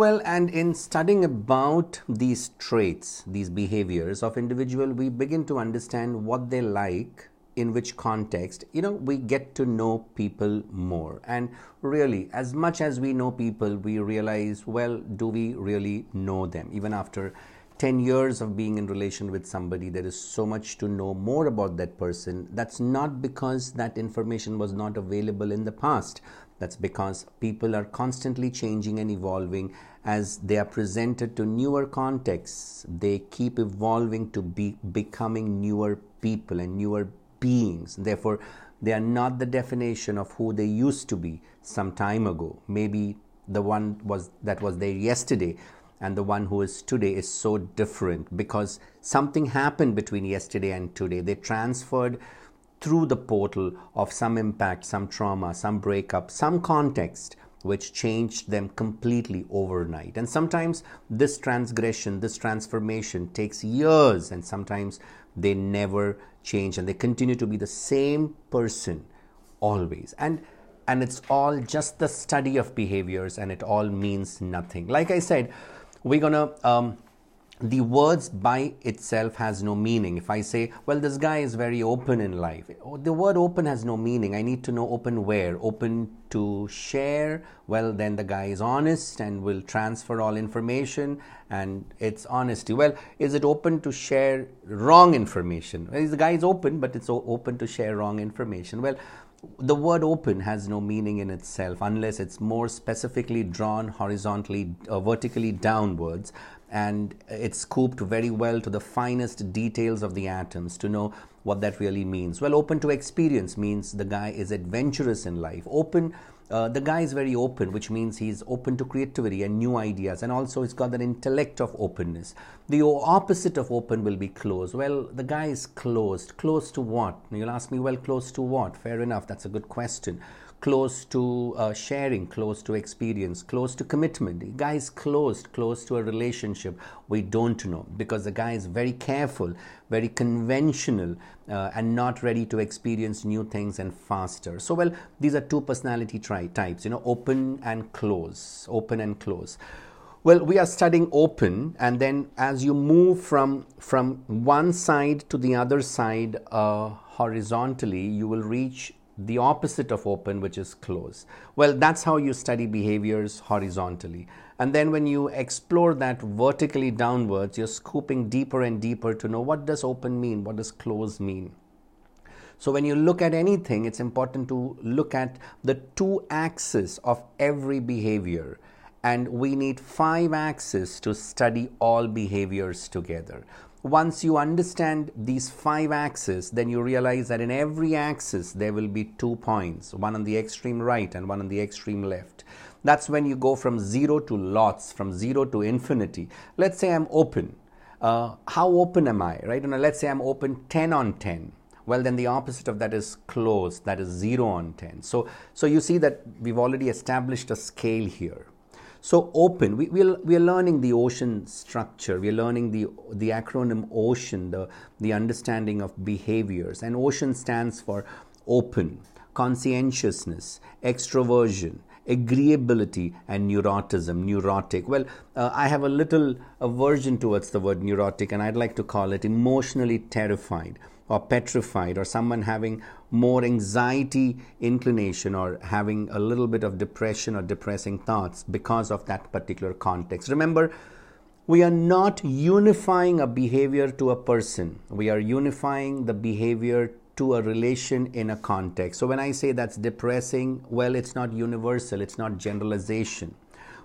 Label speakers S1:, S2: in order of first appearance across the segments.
S1: Well, and in studying about these traits, these behaviors of individual, we begin to understand what they like, in which context, you know, we get to know people more. And really, as much as we know people, we realize, well, do we really know them? Even after 10 years of being in relation with somebody there is so much to know more about that person that's not because that information was not available in the past that's because people are constantly changing and evolving as they are presented to newer contexts they keep evolving to be becoming newer people and newer beings. Therefore they are not the definition of who they used to be some time ago. Maybe the one was that was there yesterday and the one who is today is so different because something happened between yesterday and today. They transferred through the portal of some impact, some trauma, some breakup, some context which changed them completely overnight. And sometimes this transgression, this transformation takes years, and sometimes they never change and they continue to be the same person always. And and it's all just the study of behaviors and it all means nothing. Like I said, we're to um, the words by itself has no meaning. If i say well this guy is very open in life oh, the word open has no meaning. I need to know open where? Open to share. Well then the guy is honest and will transfer all information and it's honesty. Well is it open to share wrong information? Well, the guy is open but it's open to share wrong information. Well the word open has no meaning in itself unless it's more specifically drawn horizontally, uh, vertically downwards, and it's scooped very well to the finest details of the atoms to know what that really means. Well, open to experience means the guy is adventurous in life. Open uh, the guy is very open, which means he's open to creativity and new ideas, and also he's got that intellect of openness. The opposite of open will be closed. Well, the guy is closed. Closed to what? You'll ask me, well, close to what? Fair enough, that's a good question close to uh, sharing, close to experience, close to commitment. The guy is closed, close to a relationship. We don't know because the guy is very careful, very conventional, uh, and not ready to experience new things and faster. So, well, these are two personality tri- types, you know, open and close, open and close. Well, we are studying open, and then as you move from from one side to the other side uh, horizontally, you will reach the opposite of open, which is close. Well, that's how you study behaviors horizontally. And then when you explore that vertically downwards, you're scooping deeper and deeper to know what does open mean, what does close mean. So when you look at anything, it's important to look at the two axes of every behavior. And we need five axes to study all behaviors together once you understand these five axes, then you realize that in every axis there will be two points, one on the extreme right and one on the extreme left. That's when you go from zero to lots, from zero to infinity. Let's say I'm open. Uh, how open am I, right? And let's say I'm open 10 on 10 well then the opposite of that is closed that is 0 on 10 so so you see that we've already established a scale here so open, we, we, we are learning the ocean structure. We are learning the, the acronym OCEAN, the, the understanding of behaviors. And OCEAN stands for open, conscientiousness, extroversion, agreeability and neuroticism neurotic well uh, i have a little aversion towards the word neurotic and i'd like to call it emotionally terrified or petrified or someone having more anxiety inclination or having a little bit of depression or depressing thoughts because of that particular context. Remember, we are not unifying a behavior to a person, we are unifying the behavior to a relation in a context. So when I say that's depressing, well, it's not universal, it's not generalization.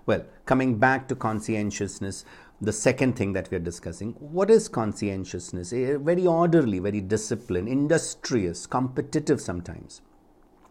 S1: Well, coming back to conscientiousness, the second thing that we are discussing what is conscientiousness? Eh, very orderly very disciplined industrious competitive sometimes.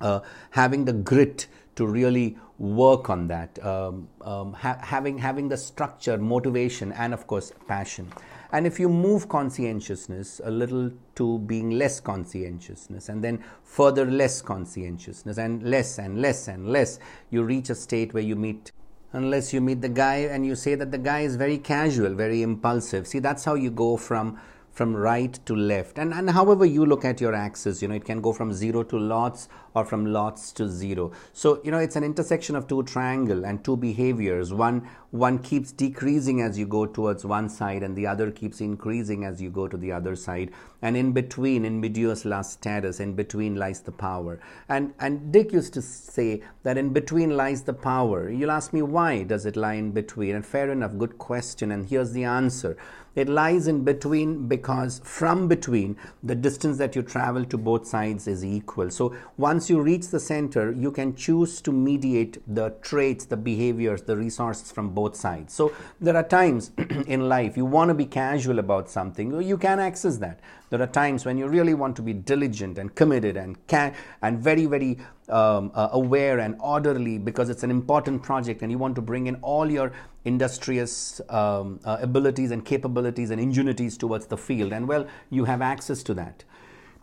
S1: Uh, having the grit to really work on that um, um, ha- having having the structure motivation and of course passion. And if you move conscientiousness a little to being less conscientiousness and then further less conscientiousness and less and less and less you reach a state where you meet unless you meet the guy and you say that the guy is very casual, very impulsive. See, that's how you go from from right to left and, and however you look at your axis you know it can go from zero to lots or from lots to zero. So, you know, it's an intersection of two triangle and two behaviors. One one keeps decreasing as you go towards one side and the other keeps increasing as you go to the other side. And in between in medius last status in between lies the power. And and dick used to say that in between lies the power. You'll ask me why does it lie in between? And fair enough good question. And here's the answer. It lies in between because from between, the distance that you travel to both sides is equal. So once you reach the center, you can choose to mediate the traits, the behaviors, the resources from both sides. So there are times in life you want to be casual about something, you can access that. There are times when you really want to be diligent and committed and can, and very very um, uh, aware and orderly because it's an important project and you want to bring in all your industrious um, uh, abilities and capabilities and ingenuities towards the field and well you have access to that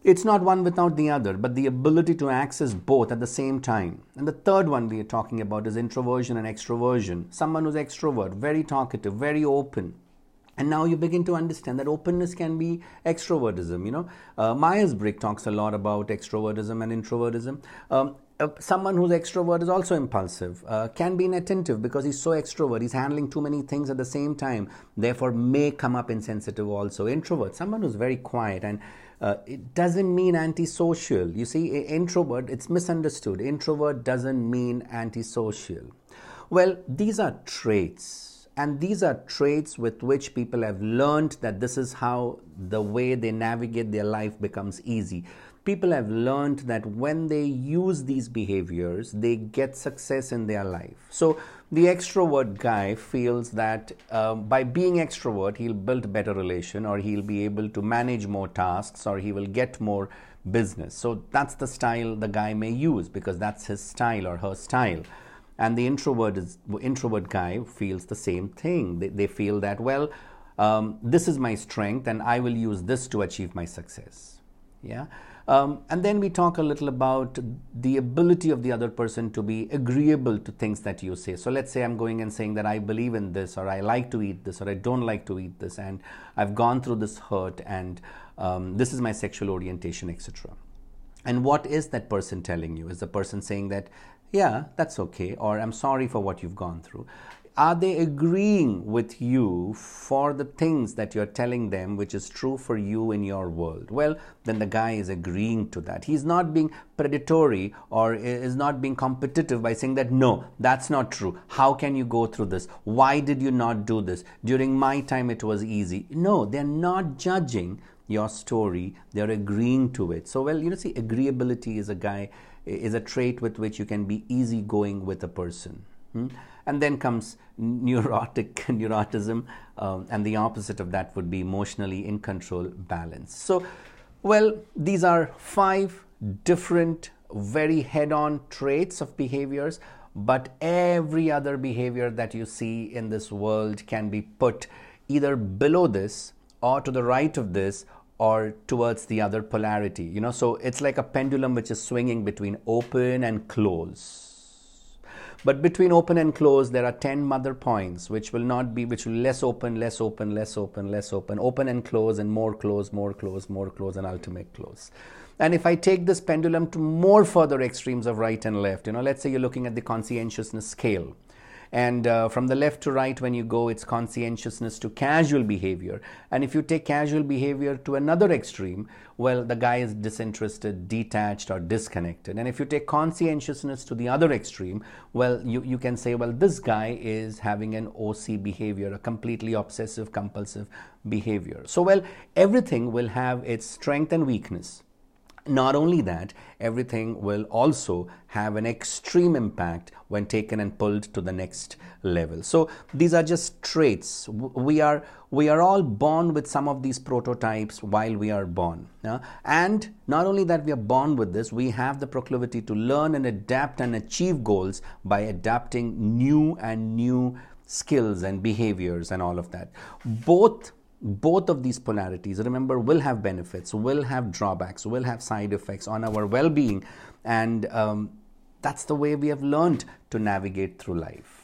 S1: it's not one without the other but the ability to access both at the same time and the third one we are talking about is introversion and extroversion someone who's extrovert very talkative very open and now you begin to understand that openness can be extrovertism. You know, uh, Myers Briggs talks a lot about extrovertism and introvertism. Um, uh, someone who's extrovert is also impulsive, uh, can be inattentive because he's so extrovert, he's handling too many things at the same time, therefore may come up insensitive also. Introvert, someone who's very quiet and uh, it doesn't mean antisocial. You see, introvert, it's misunderstood. Introvert doesn't mean antisocial. Well, these are traits and these are traits with which people have learned that this is how the way they navigate their life becomes easy. People have learned that when they use these behaviors, they get success in their life. So, the extrovert guy feels that um, by being extrovert, he'll build better relation, or he'll be able to manage more tasks, or he will get more business. So, that's the style the guy may use because that's his style or her style. And the introvert is introvert guy feels the same thing. They, they feel that well um, this is my strength and i will use this to achieve my success. Yeah um, and then we talk a little about the ability of the other person to be agreeable to things that you say. So let's say I'm going and saying that I believe in this, or I like to eat this, or I don't like to eat this, and I've gone through this hurt, and um, this is my sexual orientation, etc. And what is that person telling you? Is the person saying that yeah, that's okay, or I'm sorry for what you've gone through. Are they agreeing with you for the things that you're telling them, which is true for you in your world? Well, then the guy is agreeing to that. He's not being predatory or is not being competitive by saying that, no, that's not true. How can you go through this? Why did you not do this? During my time, it was easy. No, they're not judging your story, they're agreeing to it. So, well, you know, see, agreeability is a guy is a trait with which you can be easygoing with a person. Hmm? And then comes neurotic neuroticism, um, and the opposite of that would be emotionally in control balance. So, well, these are five different, very head on traits of behaviors, but every other behavior that you see in this world can be put either below this or to the right of this or towards the other polarity you know so it's like a pendulum which is swinging between open and close but between open and close there are 10 mother points which will not be which will less open less open less open less open. Open and close and more close more close more close and ultimate close. And if i take this pendulum to more further extremes of right and left you know let's say you're looking at the conscientiousness scale and uh, from the left to right, when you go, it's conscientiousness to casual behavior. And if you take casual behavior to another extreme, well, the guy is disinterested, detached, or disconnected. And if you take conscientiousness to the other extreme, well, you, you can say, well, this guy is having an OC behavior, a completely obsessive compulsive behavior. So, well, everything will have its strength and weakness. Not only that, everything will also have an extreme impact when taken and pulled to the next level. So these are just traits. We are we are all born with some of these prototypes while we are born. Yeah? And not only that we are born with this, we have the proclivity to learn and adapt and achieve goals by adapting new and new skills and behaviors and all of that. Both both of these polarities remember will have benefits will have drawbacks will have side effects on our well-being. And um, that's the way we have learned to navigate through life